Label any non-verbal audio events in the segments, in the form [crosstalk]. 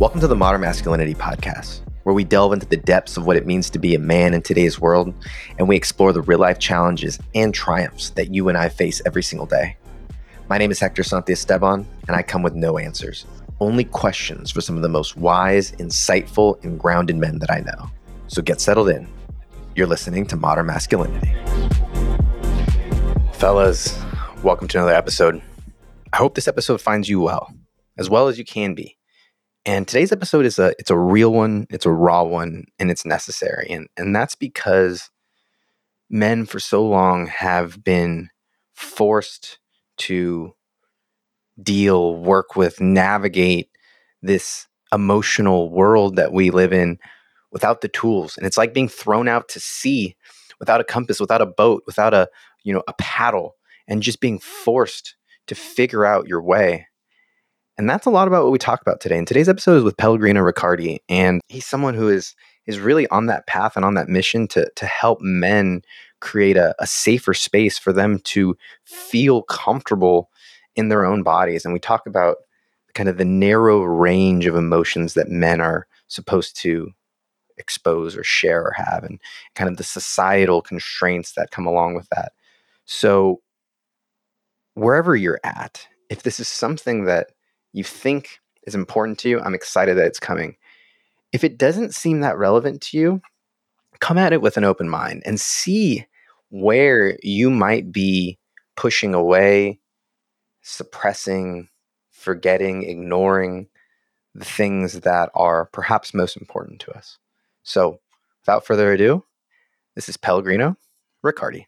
Welcome to the Modern Masculinity Podcast, where we delve into the depths of what it means to be a man in today's world, and we explore the real life challenges and triumphs that you and I face every single day. My name is Hector Santiesteban, and I come with no answers, only questions for some of the most wise, insightful, and grounded men that I know. So get settled in. You're listening to Modern Masculinity. Fellas, welcome to another episode. I hope this episode finds you well, as well as you can be. And today's episode is a it's a real one, it's a raw one, and it's necessary. And and that's because men for so long have been forced to deal, work with, navigate this emotional world that we live in without the tools. And it's like being thrown out to sea without a compass, without a boat, without a, you know, a paddle and just being forced to figure out your way. And that's a lot about what we talk about today. And today's episode is with Pellegrino Riccardi. And he's someone who is is really on that path and on that mission to, to help men create a, a safer space for them to feel comfortable in their own bodies. And we talk about kind of the narrow range of emotions that men are supposed to expose or share or have, and kind of the societal constraints that come along with that. So, wherever you're at, if this is something that you think is important to you, I'm excited that it's coming. If it doesn't seem that relevant to you, come at it with an open mind and see where you might be pushing away, suppressing, forgetting, ignoring the things that are perhaps most important to us. So, without further ado, this is Pellegrino Riccardi.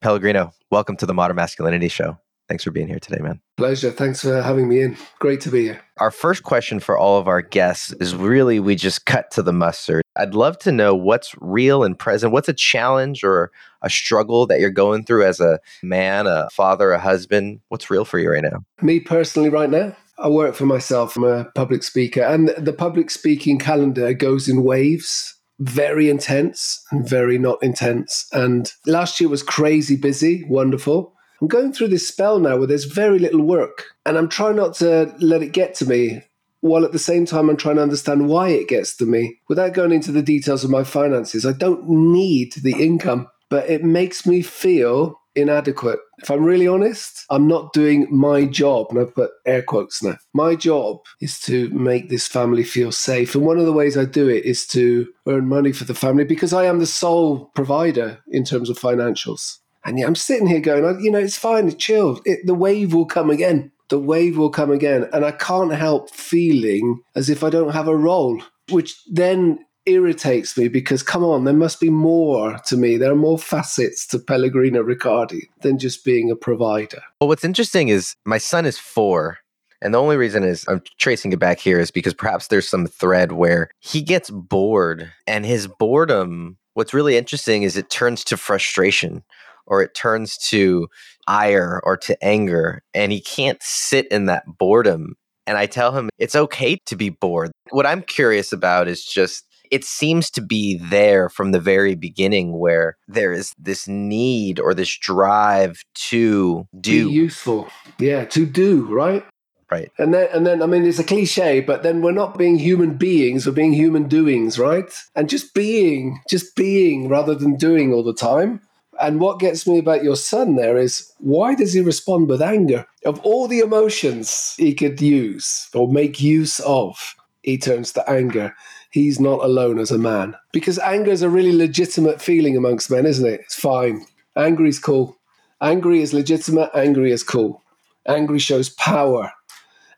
Pellegrino, welcome to the Modern Masculinity Show. Thanks for being here today, man. Pleasure. Thanks for having me in. Great to be here. Our first question for all of our guests is really we just cut to the mustard. I'd love to know what's real and present. What's a challenge or a struggle that you're going through as a man, a father, a husband? What's real for you right now? Me personally, right now, I work for myself. I'm a public speaker, and the public speaking calendar goes in waves very intense and very not intense. And last year was crazy busy, wonderful. I'm going through this spell now where there's very little work, and I'm trying not to let it get to me. While at the same time, I'm trying to understand why it gets to me without going into the details of my finances. I don't need the income, but it makes me feel inadequate. If I'm really honest, I'm not doing my job, and I've put air quotes now. My job is to make this family feel safe. And one of the ways I do it is to earn money for the family because I am the sole provider in terms of financials. And yeah, I'm sitting here going, oh, you know, it's fine, it's chill. It, the wave will come again. The wave will come again. And I can't help feeling as if I don't have a role, which then irritates me because come on, there must be more to me. There are more facets to Pellegrino Riccardi than just being a provider. Well, what's interesting is my son is four. And the only reason is I'm tracing it back here is because perhaps there's some thread where he gets bored and his boredom, what's really interesting is it turns to frustration or it turns to ire or to anger and he can't sit in that boredom and i tell him it's okay to be bored. What i'm curious about is just it seems to be there from the very beginning where there is this need or this drive to do be useful. Yeah to do right? Right. And then and then i mean it's a cliche but then we're not being human beings we're being human doings right? And just being just being rather than doing all the time and what gets me about your son there is why does he respond with anger? Of all the emotions he could use or make use of, he turns to anger. He's not alone as a man. Because anger is a really legitimate feeling amongst men, isn't it? It's fine. Angry is cool. Angry is legitimate. Angry is cool. Angry shows power.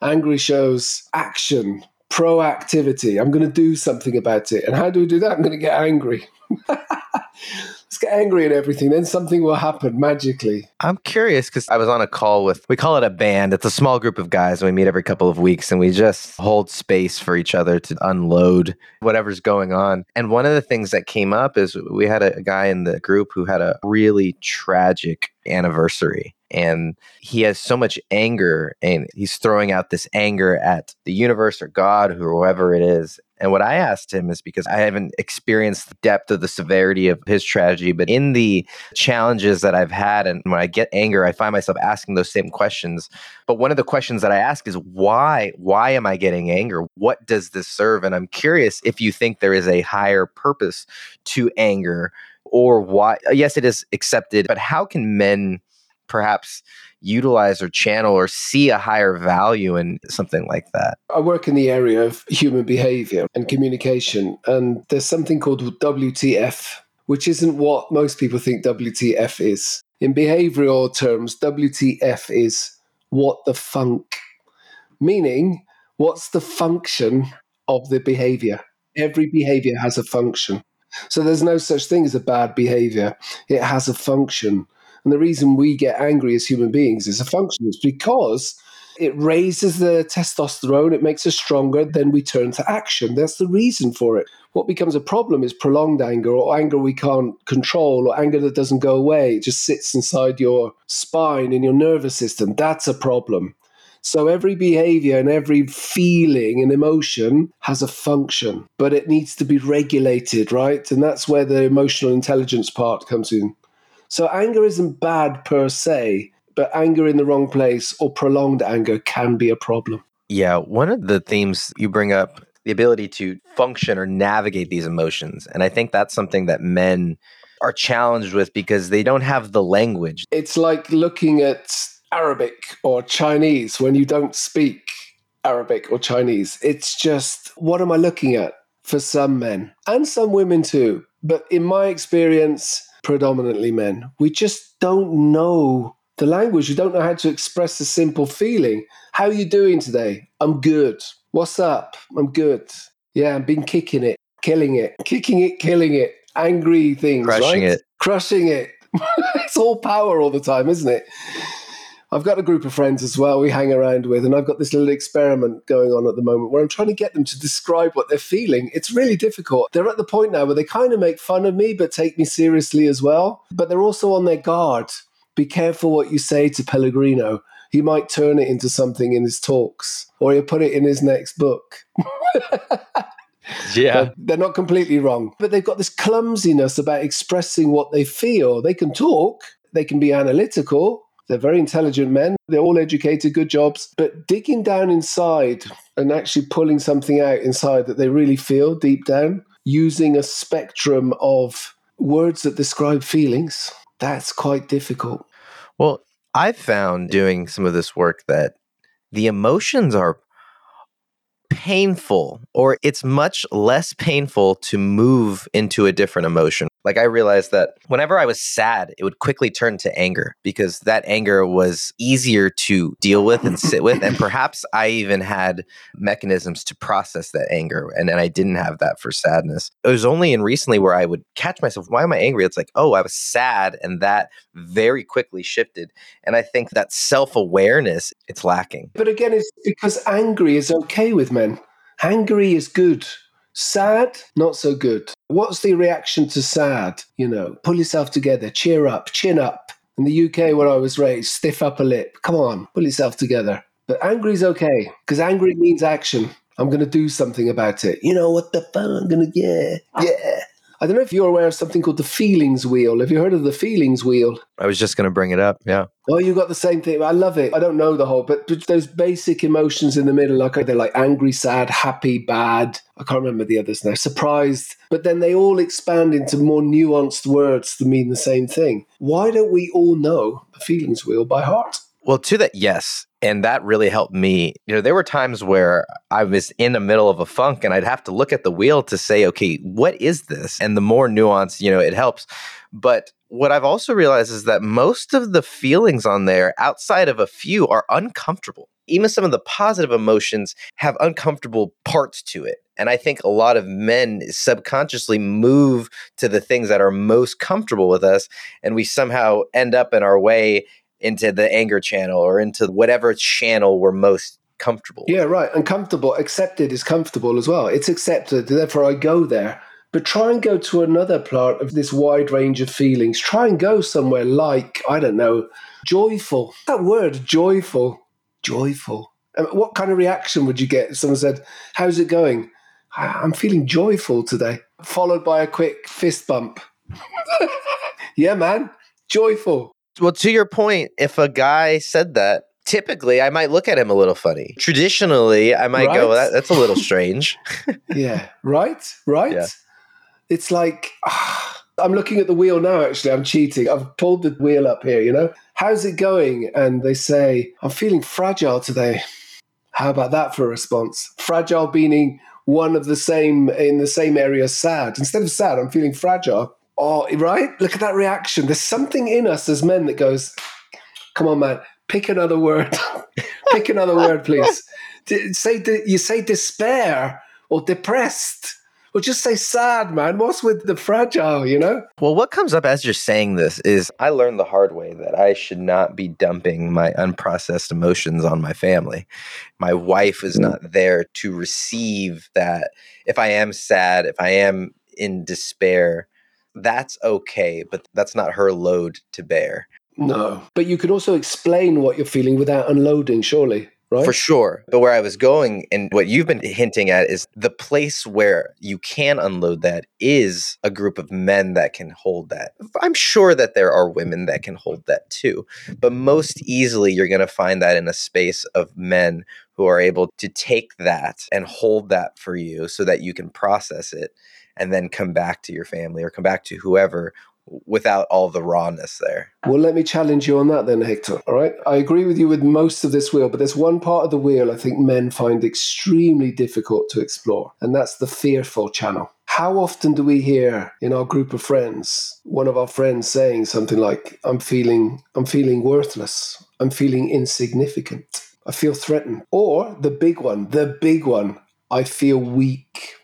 Angry shows action, proactivity. I'm going to do something about it. And how do we do that? I'm going to get angry. [laughs] Let's get angry at everything. Then something will happen magically. I'm curious because I was on a call with, we call it a band. It's a small group of guys and we meet every couple of weeks and we just hold space for each other to unload whatever's going on. And one of the things that came up is we had a guy in the group who had a really tragic anniversary and he has so much anger and he's throwing out this anger at the universe or God, or whoever it is. And what I asked him is because I haven't experienced the depth of the severity of his tragedy, but in the challenges that I've had, and when I get anger, I find myself asking those same questions. But one of the questions that I ask is why? Why am I getting anger? What does this serve? And I'm curious if you think there is a higher purpose to anger or why. Yes, it is accepted, but how can men perhaps utilize or channel or see a higher value in something like that? I work in the area of human behavior and communication, and there's something called WTF, which isn't what most people think WTF is. In behavioral terms, WTF is what the funk, meaning what's the function of the behavior? Every behavior has a function. So there's no such thing as a bad behavior. It has a function. And the reason we get angry as human beings is a function is because it raises the testosterone, it makes us stronger, then we turn to action. That's the reason for it. What becomes a problem is prolonged anger or anger we can't control or anger that doesn't go away. It just sits inside your spine in your nervous system. That's a problem. So every behavior and every feeling and emotion has a function, but it needs to be regulated, right? And that's where the emotional intelligence part comes in. So anger isn't bad per se, but anger in the wrong place or prolonged anger can be a problem. Yeah, one of the themes you bring up the ability to function or navigate these emotions. And I think that's something that men are challenged with because they don't have the language. It's like looking at Arabic or Chinese when you don't speak Arabic or Chinese. It's just, what am I looking at for some men and some women too? But in my experience, predominantly men. We just don't know the language. We don't know how to express a simple feeling. How are you doing today? I'm good. What's up? I'm good. Yeah, I've been kicking it, killing it, kicking it, killing it. Angry things, crushing right? it, crushing it. [laughs] it's all power all the time, isn't it? I've got a group of friends as well we hang around with, and I've got this little experiment going on at the moment where I'm trying to get them to describe what they're feeling. It's really difficult. They're at the point now where they kind of make fun of me, but take me seriously as well. But they're also on their guard. Be careful what you say to Pellegrino. He might turn it into something in his talks, or he'll put it in his next book. yeah. But they're not completely wrong. But they've got this clumsiness about expressing what they feel. They can talk, they can be analytical, they're very intelligent men. They're all educated, good jobs. But digging down inside and actually pulling something out inside that they really feel deep down, using a spectrum of words that describe feelings, that's quite difficult. Well, I've found doing some of this work that the emotions are painful or it's much less painful to move into a different emotion like I realized that whenever I was sad, it would quickly turn to anger because that anger was easier to deal with and sit with. And [laughs] perhaps I even had mechanisms to process that anger. And then I didn't have that for sadness. It was only in recently where I would catch myself, why am I angry? It's like, oh, I was sad. And that very quickly shifted. And I think that self awareness, it's lacking. But again, it's because angry is okay with men. Angry is good. Sad, not so good. What's the reaction to sad? You know, pull yourself together, cheer up, chin up. In the UK, where I was raised, stiff upper lip. Come on, pull yourself together. But angry is okay because angry means action. I'm going to do something about it. You know what the fuck? I'm going to, yeah, yeah. I don't know if you're aware of something called the feelings wheel. Have you heard of the feelings wheel? I was just going to bring it up. Yeah. Oh, you got the same thing. I love it. I don't know the whole, but those basic emotions in the middle, like they're like angry, sad, happy, bad. I can't remember the others now. Surprised. But then they all expand into more nuanced words that mean the same thing. Why don't we all know the feelings wheel by heart? Well, to that, yes. And that really helped me. You know, there were times where I was in the middle of a funk and I'd have to look at the wheel to say, okay, what is this? And the more nuance, you know, it helps. But what I've also realized is that most of the feelings on there, outside of a few, are uncomfortable. Even some of the positive emotions have uncomfortable parts to it. And I think a lot of men subconsciously move to the things that are most comfortable with us. And we somehow end up in our way into the anger channel or into whatever channel we're most comfortable. Yeah, right. And comfortable, accepted is comfortable as well. It's accepted, therefore I go there. But try and go to another part of this wide range of feelings. Try and go somewhere like, I don't know, Joyful. That word, joyful. Joyful. Um, what kind of reaction would you get if someone said, How's it going? I'm feeling joyful today, followed by a quick fist bump. [laughs] yeah, man, joyful. Well, to your point, if a guy said that, typically I might look at him a little funny. Traditionally, I might right? go, that, that's a little [laughs] strange. yeah, right, right. Yeah. It's like, ah, I'm looking at the wheel now, actually. I'm cheating. I've pulled the wheel up here, you know? How's it going? And they say, I'm feeling fragile today. How about that for a response? Fragile meaning one of the same in the same area sad. Instead of sad, I'm feeling fragile. Oh, right? Look at that reaction. There's something in us as men that goes, come on, man, pick another word. [laughs] pick another word, please. say you say despair or depressed well, just say sad, man. What's with the fragile, you know? Well, what comes up as you're saying this is I learned the hard way that I should not be dumping my unprocessed emotions on my family. My wife is not there to receive that. If I am sad, if I am in despair, that's okay, but that's not her load to bear. No. But you can also explain what you're feeling without unloading, surely. Right? For sure. But where I was going and what you've been hinting at is the place where you can unload that is a group of men that can hold that. I'm sure that there are women that can hold that too. But most easily, you're going to find that in a space of men who are able to take that and hold that for you so that you can process it and then come back to your family or come back to whoever without all the rawness there. Well, let me challenge you on that then, Hector. All right. I agree with you with most of this wheel, but there's one part of the wheel I think men find extremely difficult to explore, and that's the fearful channel. How often do we hear in our group of friends one of our friends saying something like, I'm feeling I'm feeling worthless. I'm feeling insignificant. I feel threatened. Or the big one, the big one, I feel weak.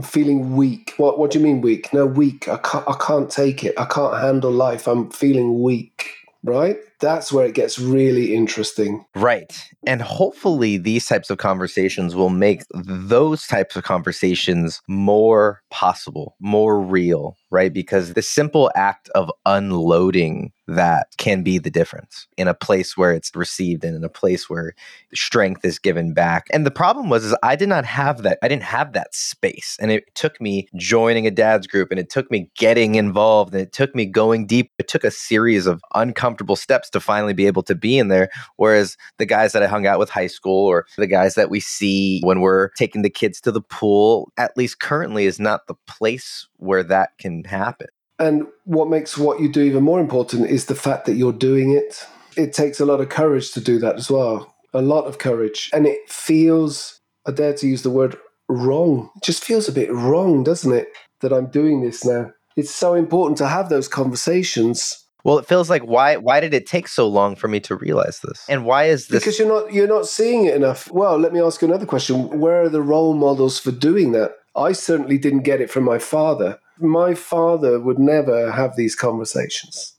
I'm feeling weak. What What do you mean weak? No, weak. I can't. I can't take it. I can't handle life. I'm feeling weak. Right. That's where it gets really interesting. Right. And hopefully, these types of conversations will make those types of conversations more possible, more real, right? Because the simple act of unloading that can be the difference in a place where it's received and in a place where strength is given back. And the problem was is I did not have that. I didn't have that space. And it took me joining a dad's group and it took me getting involved and it took me going deep. It took a series of uncomfortable steps to finally be able to be in there. Whereas the guys that I hung out with high school or the guys that we see when we're taking the kids to the pool, at least currently is not the place where that can happen. And what makes what you do even more important is the fact that you're doing it. It takes a lot of courage to do that as well. A lot of courage. And it feels, I dare to use the word wrong. It just feels a bit wrong, doesn't it? That I'm doing this now. It's so important to have those conversations. Well, it feels like why why did it take so long for me to realize this? And why is this Because you're not you're not seeing it enough. Well, let me ask you another question. Where are the role models for doing that? I certainly didn't get it from my father my father would never have these conversations.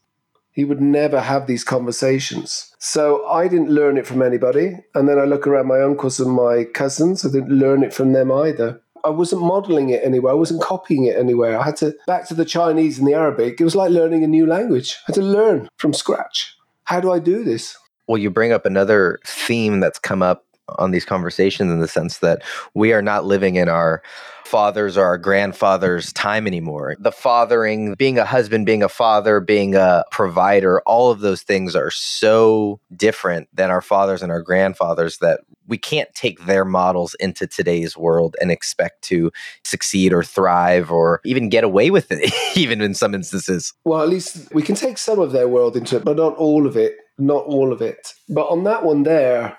He would never have these conversations. So I didn't learn it from anybody. And then I look around my uncles and my cousins, I didn't learn it from them either. I wasn't modeling it anywhere. I wasn't copying it anywhere. I had to, back to the Chinese and the Arabic, it was like learning a new language. I had to learn from scratch. How do I do this? Well, you bring up another theme that's come up on these conversations in the sense that we are not living in our fathers or our grandfathers' time anymore. The fathering, being a husband, being a father, being a provider, all of those things are so different than our fathers and our grandfathers that we can't take their models into today's world and expect to succeed or thrive or even get away with it, [laughs] even in some instances. Well, at least we can take some of their world into it, but not all of it. Not all of it. But on that one there,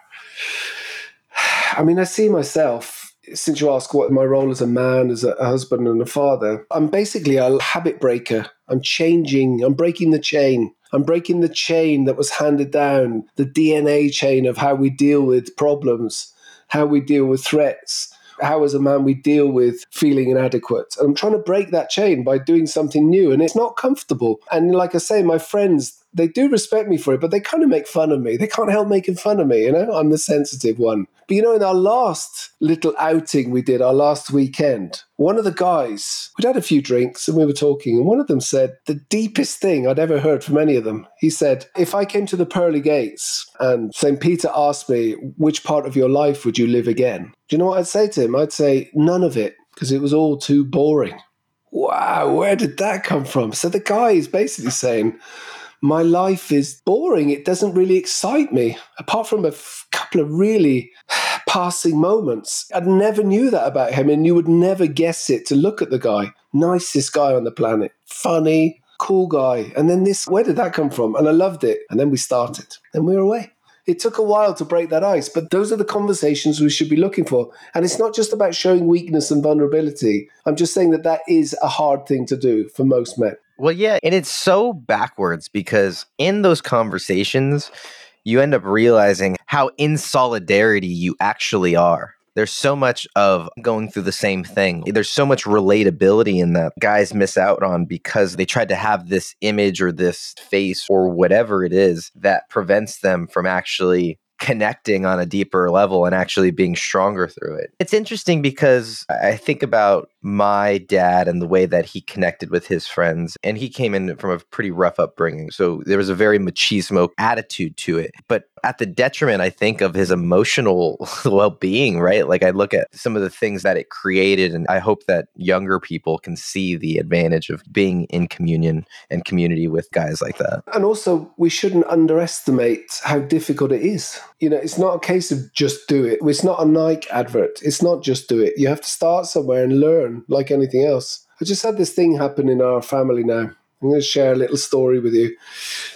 [sighs] I mean, I see myself since you ask what my role as a man, as a husband and a father, I'm basically a habit breaker. I'm changing, I'm breaking the chain. I'm breaking the chain that was handed down, the DNA chain of how we deal with problems, how we deal with threats, how as a man we deal with feeling inadequate. I'm trying to break that chain by doing something new, and it's not comfortable. And like I say, my friends, they do respect me for it, but they kind of make fun of me. They can't help making fun of me, you know? I'm the sensitive one. But you know, in our last little outing we did, our last weekend, one of the guys, we'd had a few drinks and we were talking, and one of them said the deepest thing I'd ever heard from any of them. He said, If I came to the pearly gates and St. Peter asked me, which part of your life would you live again? Do you know what I'd say to him? I'd say, none of it, because it was all too boring. Wow, where did that come from? So the guy is basically saying, my life is boring. It doesn't really excite me, apart from a f- couple of really [sighs] passing moments. I never knew that about him, and you would never guess it to look at the guy. Nicest guy on the planet, funny, cool guy. And then this, where did that come from? And I loved it. And then we started, and we were away. It took a while to break that ice, but those are the conversations we should be looking for. And it's not just about showing weakness and vulnerability. I'm just saying that that is a hard thing to do for most men. Well, yeah, and it's so backwards because in those conversations, you end up realizing how in solidarity you actually are. There's so much of going through the same thing. There's so much relatability in that guys miss out on because they tried to have this image or this face or whatever it is that prevents them from actually connecting on a deeper level and actually being stronger through it. It's interesting because I think about my dad and the way that he connected with his friends. And he came in from a pretty rough upbringing. So there was a very machismo attitude to it, but at the detriment, I think, of his emotional [laughs] well being, right? Like I look at some of the things that it created, and I hope that younger people can see the advantage of being in communion and community with guys like that. And also, we shouldn't underestimate how difficult it is. You know, it's not a case of just do it. It's not a Nike advert. It's not just do it. You have to start somewhere and learn like anything else. I just had this thing happen in our family now. I'm going to share a little story with you.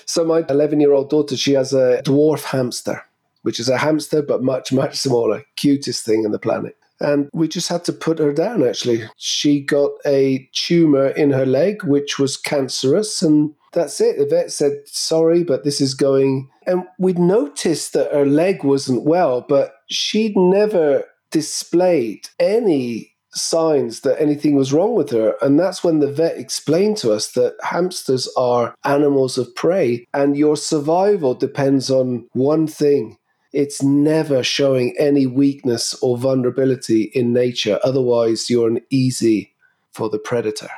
So, my 11 year old daughter, she has a dwarf hamster, which is a hamster, but much, much smaller, cutest thing on the planet. And we just had to put her down, actually. She got a tumor in her leg, which was cancerous. And that's it. The vet said, sorry, but this is going. And we'd noticed that her leg wasn't well, but she'd never displayed any signs that anything was wrong with her. And that's when the vet explained to us that hamsters are animals of prey and your survival depends on one thing. It's never showing any weakness or vulnerability in nature. Otherwise, you're an easy for the predator.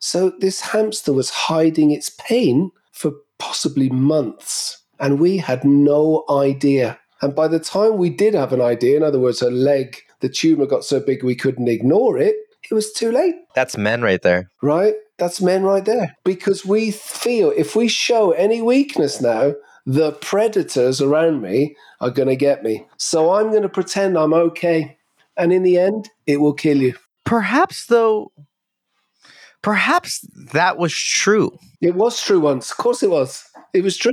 So, this hamster was hiding its pain for possibly months, and we had no idea. And by the time we did have an idea, in other words, her leg the tumor got so big we couldn't ignore it, it was too late. That's men right there. Right? That's men right there. Because we feel if we show any weakness now, the predators around me are going to get me. So I'm going to pretend I'm okay. And in the end, it will kill you. Perhaps, though, perhaps that was true. It was true once. Of course it was. It was true.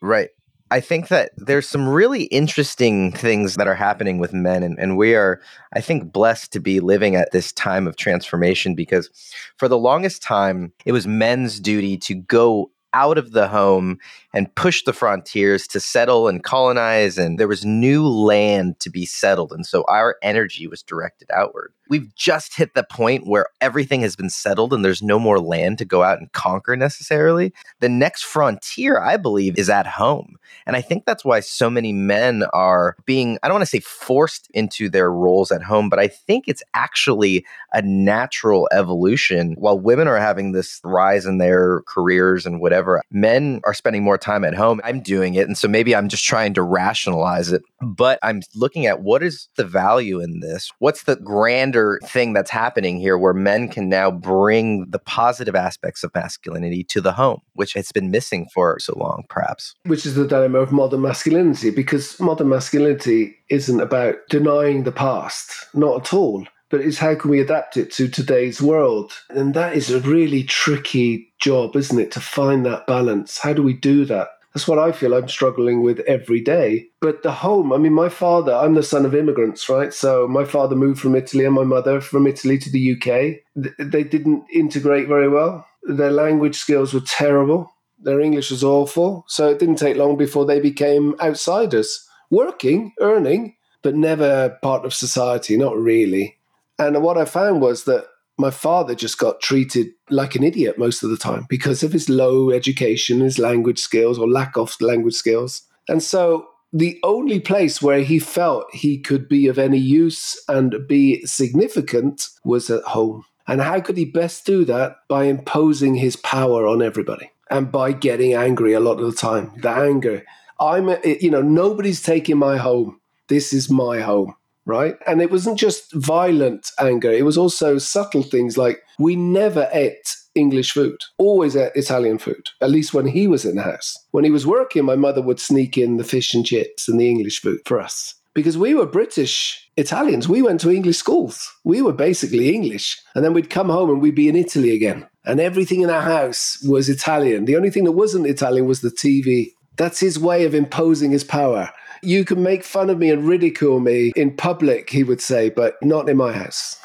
Right. I think that there's some really interesting things that are happening with men, and, and we are, I think, blessed to be living at this time of transformation because for the longest time, it was men's duty to go out of the home and push the frontiers to settle and colonize. And there was new land to be settled. And so our energy was directed outward. We've just hit the point where everything has been settled and there's no more land to go out and conquer necessarily. The next frontier, I believe, is at home. And I think that's why so many men are being, I don't want to say forced into their roles at home, but I think it's actually a natural evolution. While women are having this rise in their careers and whatever, men are spending more time at home. I'm doing it. And so maybe I'm just trying to rationalize it. But I'm looking at what is the value in this? What's the grander thing that's happening here where men can now bring the positive aspects of masculinity to the home, which has been missing for so long, perhaps? Which is the dilemma of modern masculinity, because modern masculinity isn't about denying the past, not at all but it's how can we adapt it to today's world? And that is a really tricky job, isn't it, to find that balance? How do we do that? That's what I feel I'm struggling with every day. But the home, I mean, my father, I'm the son of immigrants, right? So my father moved from Italy and my mother from Italy to the UK. They didn't integrate very well. Their language skills were terrible. Their English was awful. So it didn't take long before they became outsiders, working, earning, but never part of society, not really. And what I found was that my father just got treated like an idiot most of the time because of his low education, his language skills or lack of language skills. And so the only place where he felt he could be of any use and be significant was at home. And how could he best do that? By imposing his power on everybody and by getting angry a lot of the time. The anger. I'm, you know, nobody's taking my home. This is my home right? And it wasn't just violent anger, it was also subtle things like we never ate English food, always ate Italian food, at least when he was in the house. When he was working, my mother would sneak in the fish and chips and the English food for us. Because we were British Italians. We went to English schools. We were basically English. And then we'd come home and we'd be in Italy again. And everything in our house was Italian. The only thing that wasn't Italian was the TV. That's his way of imposing his power. You can make fun of me and ridicule me in public, he would say, but not in my house.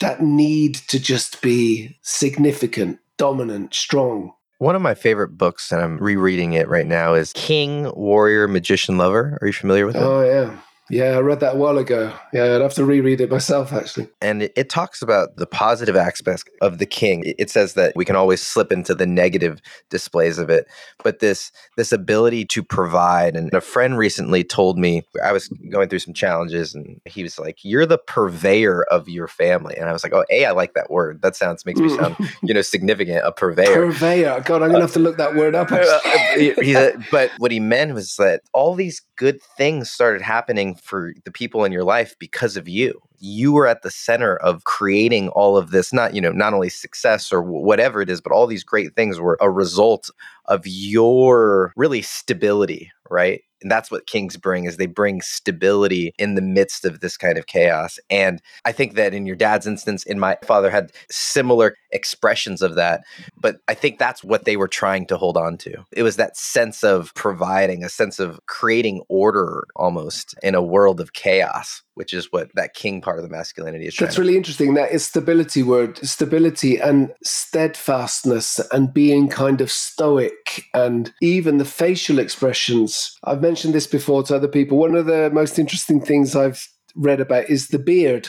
That need to just be significant, dominant, strong. One of my favorite books, and I'm rereading it right now, is King, Warrior, Magician, Lover. Are you familiar with it? Oh, yeah. Yeah, I read that a while ago. Yeah, I'd have to reread it myself, actually. And it, it, talks about the positive aspects of the king. It, says that we can always slip into the negative displays of it, but this this ability to provide. And a friend recently told me I was going through some challenges, and he was like, "You're the purveyor of your family," and I was like, "Oh, a, I like that word. That sounds makes me sound [laughs] you know significant. A purveyor. Purveyor. God, I'm gonna have to look that word up. Uh, but what he meant was that all these good things started happening for the people in your life because of you. You were at the center of creating all of this, not, you know, not only success or whatever it is, but all these great things were a result of your really stability, right? And that's what kings bring is they bring stability in the midst of this kind of chaos and i think that in your dad's instance in my father had similar expressions of that but i think that's what they were trying to hold on to. It was that sense of providing a sense of creating order almost in a world of chaos which is what that king part of the masculinity is that's really interesting that is stability word stability and steadfastness and being kind of stoic and even the facial expressions i've mentioned this before to other people. One of the most interesting things I've read about is the beard,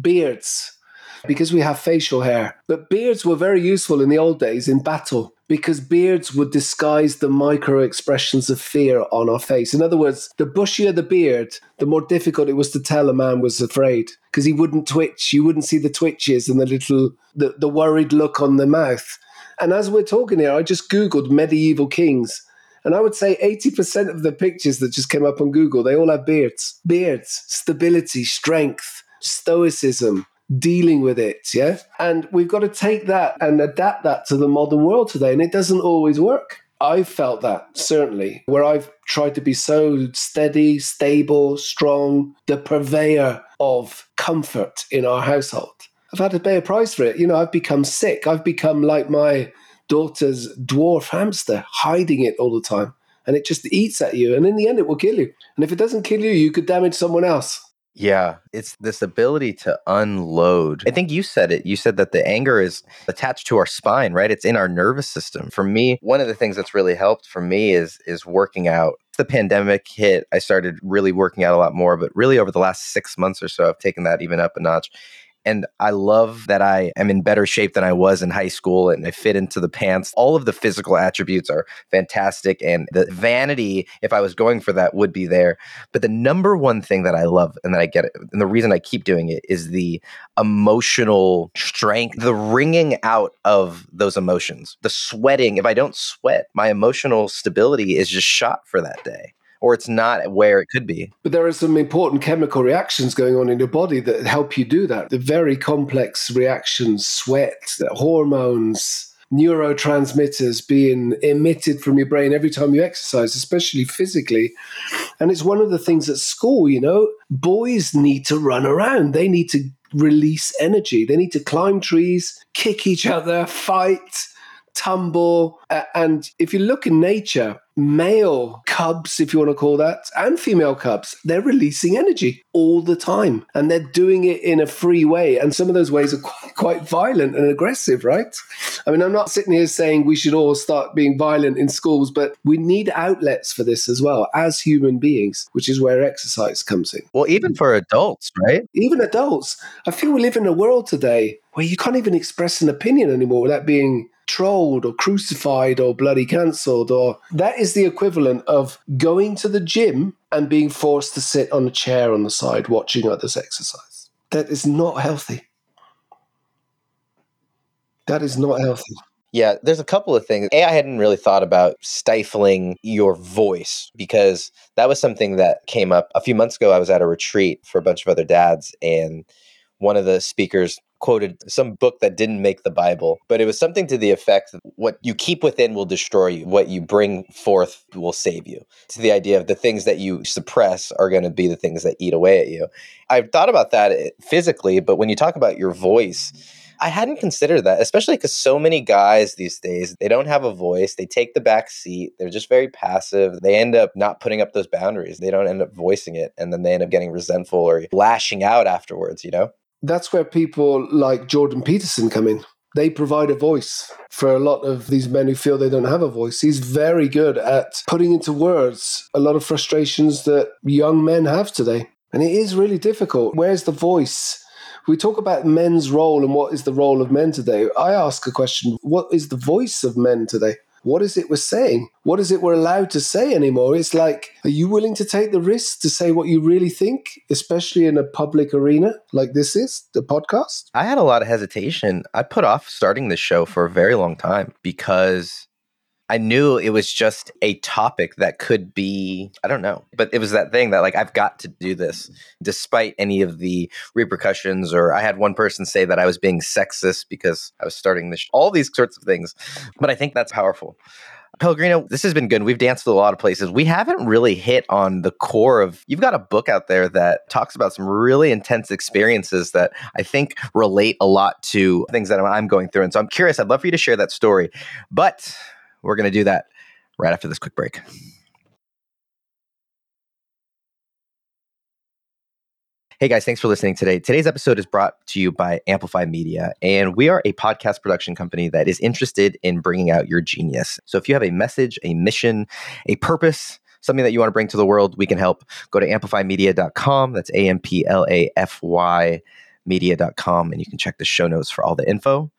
beards, because we have facial hair. But beards were very useful in the old days in battle because beards would disguise the micro expressions of fear on our face. In other words, the bushier the beard, the more difficult it was to tell a man was afraid because he wouldn't twitch. You wouldn't see the twitches and the little, the, the worried look on the mouth. And as we're talking here, I just Googled medieval kings and I would say 80% of the pictures that just came up on Google, they all have beards. Beards, stability, strength, stoicism, dealing with it. Yeah. And we've got to take that and adapt that to the modern world today. And it doesn't always work. I've felt that certainly, where I've tried to be so steady, stable, strong, the purveyor of comfort in our household. I've had to pay a price for it. You know, I've become sick. I've become like my daughter's dwarf hamster, hiding it all the time. And it just eats at you. And in the end, it will kill you. And if it doesn't kill you, you could damage someone else. Yeah, it's this ability to unload. I think you said it. You said that the anger is attached to our spine, right? It's in our nervous system. For me, one of the things that's really helped for me is is working out. The pandemic hit, I started really working out a lot more, but really over the last 6 months or so I've taken that even up a notch. And I love that I am in better shape than I was in high school and I fit into the pants. All of the physical attributes are fantastic. And the vanity, if I was going for that, would be there. But the number one thing that I love and that I get and the reason I keep doing it is the emotional strength, the wringing out of those emotions, the sweating. If I don't sweat, my emotional stability is just shot for that day or it's not where it could be. But there are some important chemical reactions going on in your body that help you do that. The very complex reactions, sweat, hormones, neurotransmitters being emitted from your brain every time you exercise, especially physically. And it's one of the things at school, you know, boys need to run around. They need to release energy. They need to climb trees, kick each other, fight, tumble. And if you look in nature, male cubs, if you want to call that, and female cubs, they're releasing energy all the time. And they're doing it in a free way. And some of those ways are quite, quite violent and aggressive, right? I mean, I'm not sitting here saying we should all start being violent in schools, but we need outlets for this as well as human beings, which is where exercise comes in. Well, even for adults, right? Even adults. I feel we live in a world today where you can't even express an opinion anymore without being trolled or crucified or bloody cancelled or that is the equivalent of going to the gym and being forced to sit on a chair on the side watching others exercise that is not healthy that is not healthy Yeah, there's a couple of things. A, I hadn't really thought about stifling your voice because that was something that came up a few months ago. I was at a retreat for a bunch of other dads, and one of the speakers quoted some book that didn't make the Bible, but it was something to the effect that what you keep within will destroy you, what you bring forth will save you. To the idea of the things that you suppress are going to be the things that eat away at you. I've thought about that eh, physically, but when you talk about your voice, I hadn't considered that, especially because so many guys these days, they don't have a voice. They take the back seat. They're just very passive. They end up not putting up those boundaries. They don't end up voicing it. And then they end up getting resentful or lashing out afterwards, you know? That's where people like Jordan Peterson come in. They provide a voice for a lot of these men who feel they don't have a voice. He's very good at putting into words a lot of frustrations that young men have today. And it is really difficult. Where's the voice? We talk about men's role and what is the role of men today. I ask a question what is the voice of men today? What is it we're saying? What is it we're allowed to say anymore? It's like, are you willing to take the risk to say what you really think, especially in a public arena like this is, the podcast? I had a lot of hesitation. I put off starting this show for a very long time because I knew it was just a topic that could be, I don't know, but it was that thing that like I've got to do this despite any of the repercussions. Or I had one person say that I was being sexist because I was starting this, all these sorts of things. But I think that's powerful. Pellegrino, this has been good. We've danced to a lot of places. We haven't really hit on the core of. You've got a book out there that talks about some really intense experiences that I think relate a lot to things that I'm going through. And so I'm curious. I'd love for you to share that story. But we're going to do that right after this quick break. Hey guys, thanks for listening today. Today's episode is brought to you by Amplify Media, and we are a podcast production company that is interested in bringing out your genius. So if you have a message, a mission, a purpose, something that you want to bring to the world, we can help. Go to amplifymedia.com. That's A M P L A F Y media.com, and you can check the show notes for all the info.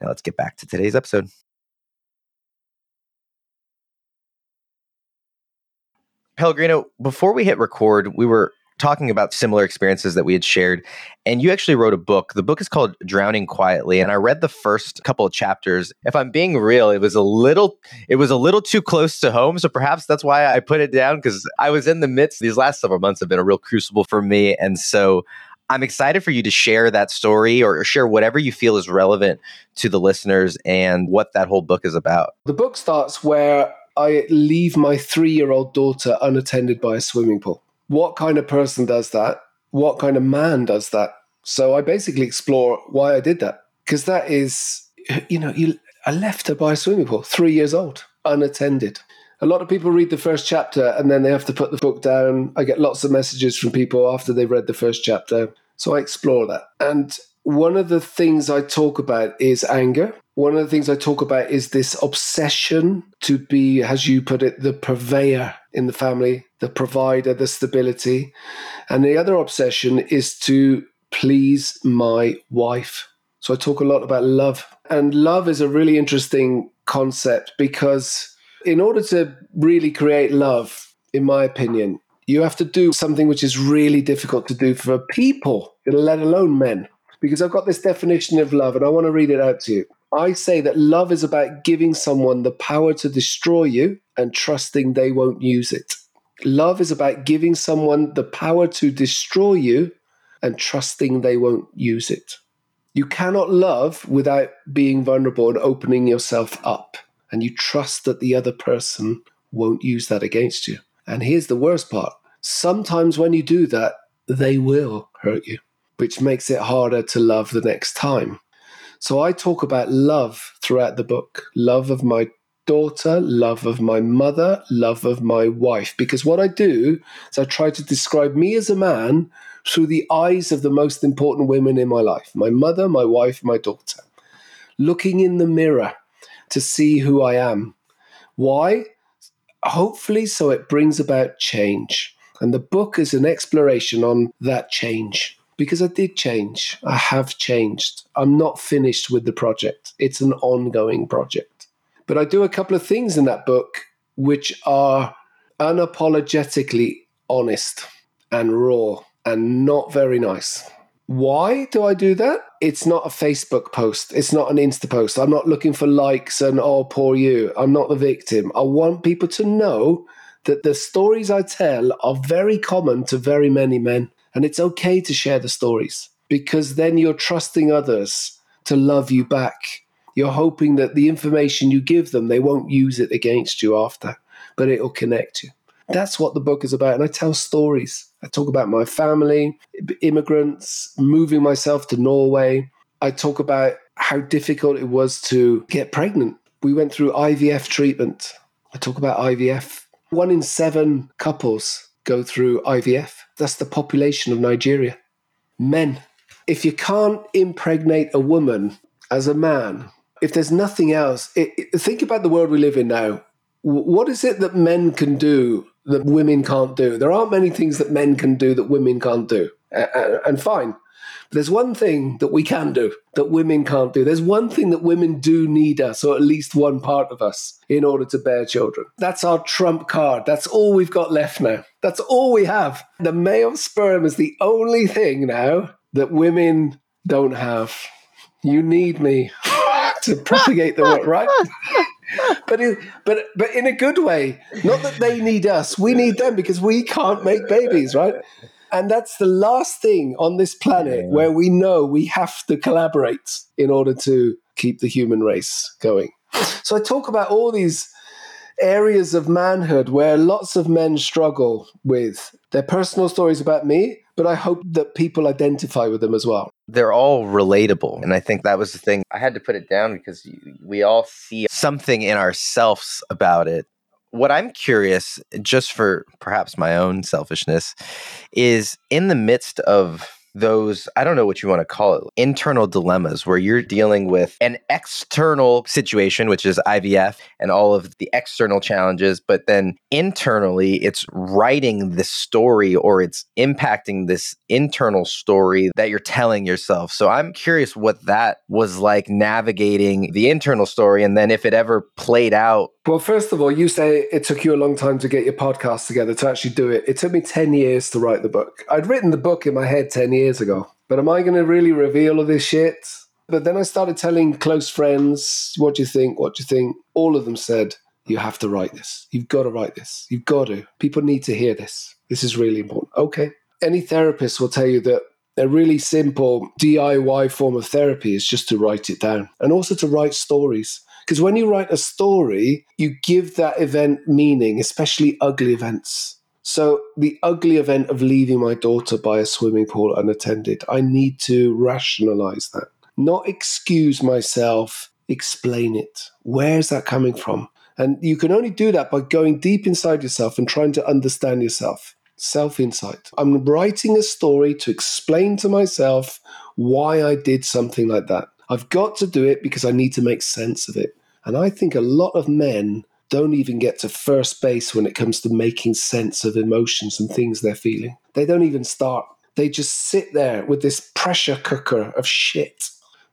Now let's get back to today's episode. Pellegrino, before we hit record, we were talking about similar experiences that we had shared. And you actually wrote a book. The book is called Drowning Quietly. And I read the first couple of chapters. If I'm being real, it was a little it was a little too close to home. So perhaps that's why I put it down because I was in the midst. These last several months have been a real crucible for me. And so I'm excited for you to share that story or share whatever you feel is relevant to the listeners and what that whole book is about. The book starts where I leave my three year old daughter unattended by a swimming pool. What kind of person does that? What kind of man does that? So I basically explore why I did that. Because that is, you know, you, I left her by a swimming pool, three years old, unattended. A lot of people read the first chapter and then they have to put the book down. I get lots of messages from people after they've read the first chapter. So I explore that. And one of the things I talk about is anger. One of the things I talk about is this obsession to be, as you put it, the purveyor in the family, the provider, the stability. And the other obsession is to please my wife. So I talk a lot about love. And love is a really interesting concept because in order to really create love, in my opinion, you have to do something which is really difficult to do for people, let alone men because I've got this definition of love and I want to read it out to you. I say that love is about giving someone the power to destroy you and trusting they won't use it. Love is about giving someone the power to destroy you and trusting they won't use it. You cannot love without being vulnerable and opening yourself up. And you trust that the other person won't use that against you. And here's the worst part sometimes when you do that, they will hurt you which makes it harder to love the next time. So I talk about love throughout the book love of my daughter, love of my mother, love of my wife. Because what I do is I try to describe me as a man through the eyes of the most important women in my life my mother, my wife, my daughter. Looking in the mirror to see who I am. Why? Hopefully, so it brings about change. And the book is an exploration on that change because I did change. I have changed. I'm not finished with the project, it's an ongoing project. But I do a couple of things in that book which are unapologetically honest and raw and not very nice. Why do I do that? It's not a Facebook post. It's not an Insta post. I'm not looking for likes and, oh, poor you. I'm not the victim. I want people to know that the stories I tell are very common to very many men. And it's okay to share the stories because then you're trusting others to love you back. You're hoping that the information you give them, they won't use it against you after, but it'll connect you. That's what the book is about. And I tell stories. I talk about my family, immigrants, moving myself to Norway. I talk about how difficult it was to get pregnant. We went through IVF treatment. I talk about IVF. One in seven couples go through IVF. That's the population of Nigeria. Men. If you can't impregnate a woman as a man, if there's nothing else, it, it, think about the world we live in now. What is it that men can do that women can't do? There aren't many things that men can do that women can't do. And fine. There's one thing that we can do that women can't do. There's one thing that women do need us, or at least one part of us, in order to bear children. That's our trump card. That's all we've got left now. That's all we have. The male sperm is the only thing now that women don't have. You need me [laughs] to propagate the word, right? [laughs] but in, but but in a good way. Not that they need us. We need them because we can't make babies, right? And that's the last thing on this planet yeah. where we know we have to collaborate in order to keep the human race going. So I talk about all these areas of manhood where lots of men struggle with their personal stories about me, but I hope that people identify with them as well. They're all relatable. And I think that was the thing. I had to put it down because we all see something in ourselves about it what I'm curious, just for perhaps my own selfishness, is in the midst of those, I don't know what you want to call it, internal dilemmas where you're dealing with an external situation, which is IVF and all of the external challenges, but then internally it's writing the story or it's impacting this internal story that you're telling yourself. So I'm curious what that was like navigating the internal story and then if it ever played out. Well, first of all, you say it took you a long time to get your podcast together to actually do it. It took me 10 years to write the book. I'd written the book in my head 10 years ago, but am I going to really reveal all this shit? But then I started telling close friends, what do you think? What do you think? All of them said, you have to write this. You've got to write this. You've got to. People need to hear this. This is really important. Okay. Any therapist will tell you that a really simple DIY form of therapy is just to write it down and also to write stories. Because when you write a story, you give that event meaning, especially ugly events. So, the ugly event of leaving my daughter by a swimming pool unattended, I need to rationalize that, not excuse myself, explain it. Where's that coming from? And you can only do that by going deep inside yourself and trying to understand yourself. Self insight. I'm writing a story to explain to myself why I did something like that. I've got to do it because I need to make sense of it. And I think a lot of men don't even get to first base when it comes to making sense of emotions and things they're feeling. They don't even start. They just sit there with this pressure cooker of shit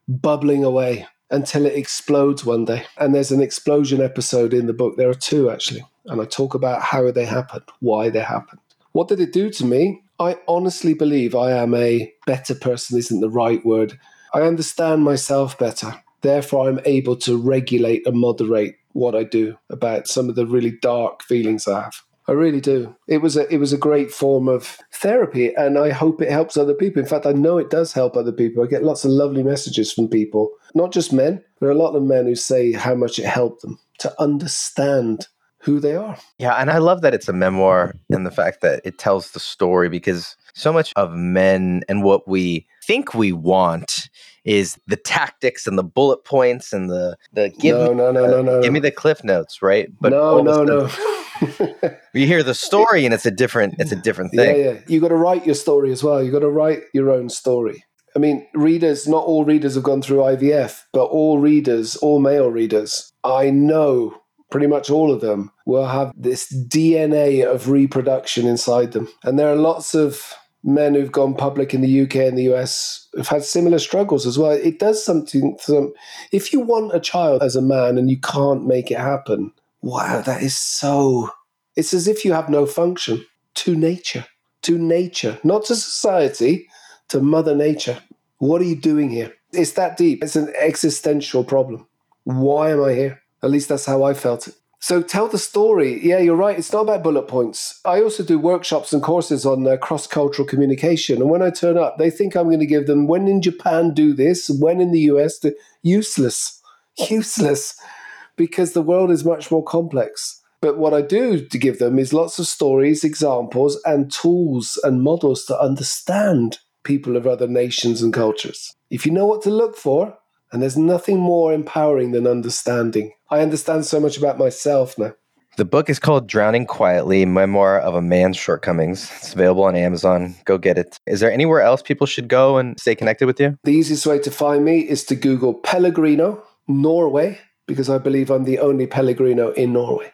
bubbling away until it explodes one day. And there's an explosion episode in the book. There are two actually. And I talk about how they happened, why they happened. What did it do to me? I honestly believe I am a better person, isn't the right word. I understand myself better. Therefore, I'm able to regulate and moderate what I do about some of the really dark feelings I have. I really do. It was a it was a great form of therapy, and I hope it helps other people. In fact, I know it does help other people. I get lots of lovely messages from people, not just men. There are a lot of men who say how much it helped them to understand who they are. Yeah, and I love that it's a memoir and the fact that it tells the story because so much of men and what we think we want is the tactics and the bullet points and the the give no, me no, no, the, no, no. give me the cliff notes, right? But no, no, no. [laughs] You hear the story and it's a different it's a different thing. yeah, yeah. You got to write your story as well. You got to write your own story. I mean, readers, not all readers have gone through IVF, but all readers, all male readers, I know pretty much all of them will have this DNA of reproduction inside them. And there are lots of men who've gone public in the UK and the US have had similar struggles as well. It does something. Some, if you want a child as a man and you can't make it happen, wow, that is so. It's as if you have no function to nature, to nature, not to society, to Mother Nature. What are you doing here? It's that deep. It's an existential problem. Why am I here? At least that's how I felt it. So tell the story. Yeah, you're right. It's not about bullet points. I also do workshops and courses on uh, cross cultural communication. And when I turn up, they think I'm going to give them when in Japan do this, when in the US do useless, useless, because the world is much more complex. But what I do to give them is lots of stories, examples, and tools and models to understand people of other nations and cultures. If you know what to look for, and there's nothing more empowering than understanding. I understand so much about myself now. The book is called Drowning Quietly Memoir of a Man's Shortcomings. It's available on Amazon. Go get it. Is there anywhere else people should go and stay connected with you? The easiest way to find me is to Google Pellegrino, Norway, because I believe I'm the only Pellegrino in Norway.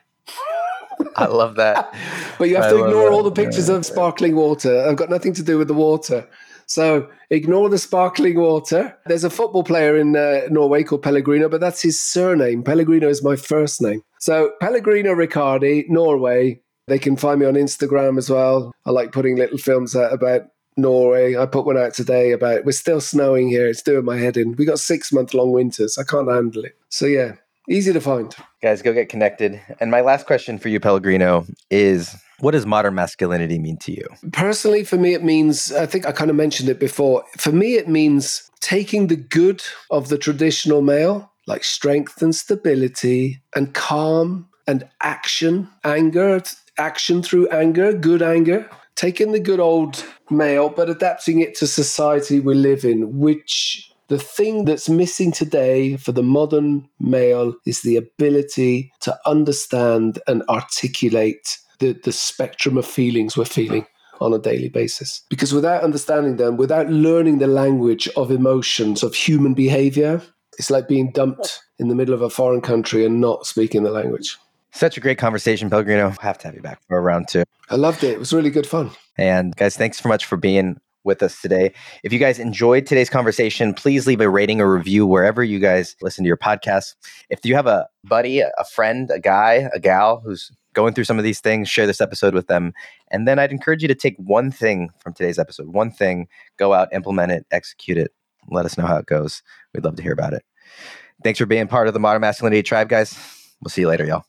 [laughs] I love that. [laughs] But you have I to ignore that. all the pictures of sparkling water. I've got nothing to do with the water. So ignore the sparkling water. There's a football player in uh, Norway called Pellegrino, but that's his surname. Pellegrino is my first name. So Pellegrino Riccardi, Norway. They can find me on Instagram as well. I like putting little films out about Norway. I put one out today about we're still snowing here. It's doing my head in. We got six month long winters. I can't handle it. So yeah, easy to find. Guys, go get connected. And my last question for you, Pellegrino, is what does modern masculinity mean to you? Personally, for me, it means I think I kind of mentioned it before. For me, it means taking the good of the traditional male, like strength and stability and calm and action, anger, action through anger, good anger, taking the good old male, but adapting it to society we live in, which the thing that's missing today for the modern male is the ability to understand and articulate the, the spectrum of feelings we're feeling on a daily basis. Because without understanding them, without learning the language of emotions, of human behavior, it's like being dumped in the middle of a foreign country and not speaking the language. Such a great conversation, Pellegrino. I have to have you back for a round two. I loved it. It was really good fun. And guys, thanks so much for being with us today. If you guys enjoyed today's conversation, please leave a rating or review wherever you guys listen to your podcast. If you have a buddy, a friend, a guy, a gal who's going through some of these things, share this episode with them. And then I'd encourage you to take one thing from today's episode, one thing, go out, implement it, execute it. Let us know how it goes. We'd love to hear about it. Thanks for being part of the Modern Masculinity Tribe, guys. We'll see you later, y'all.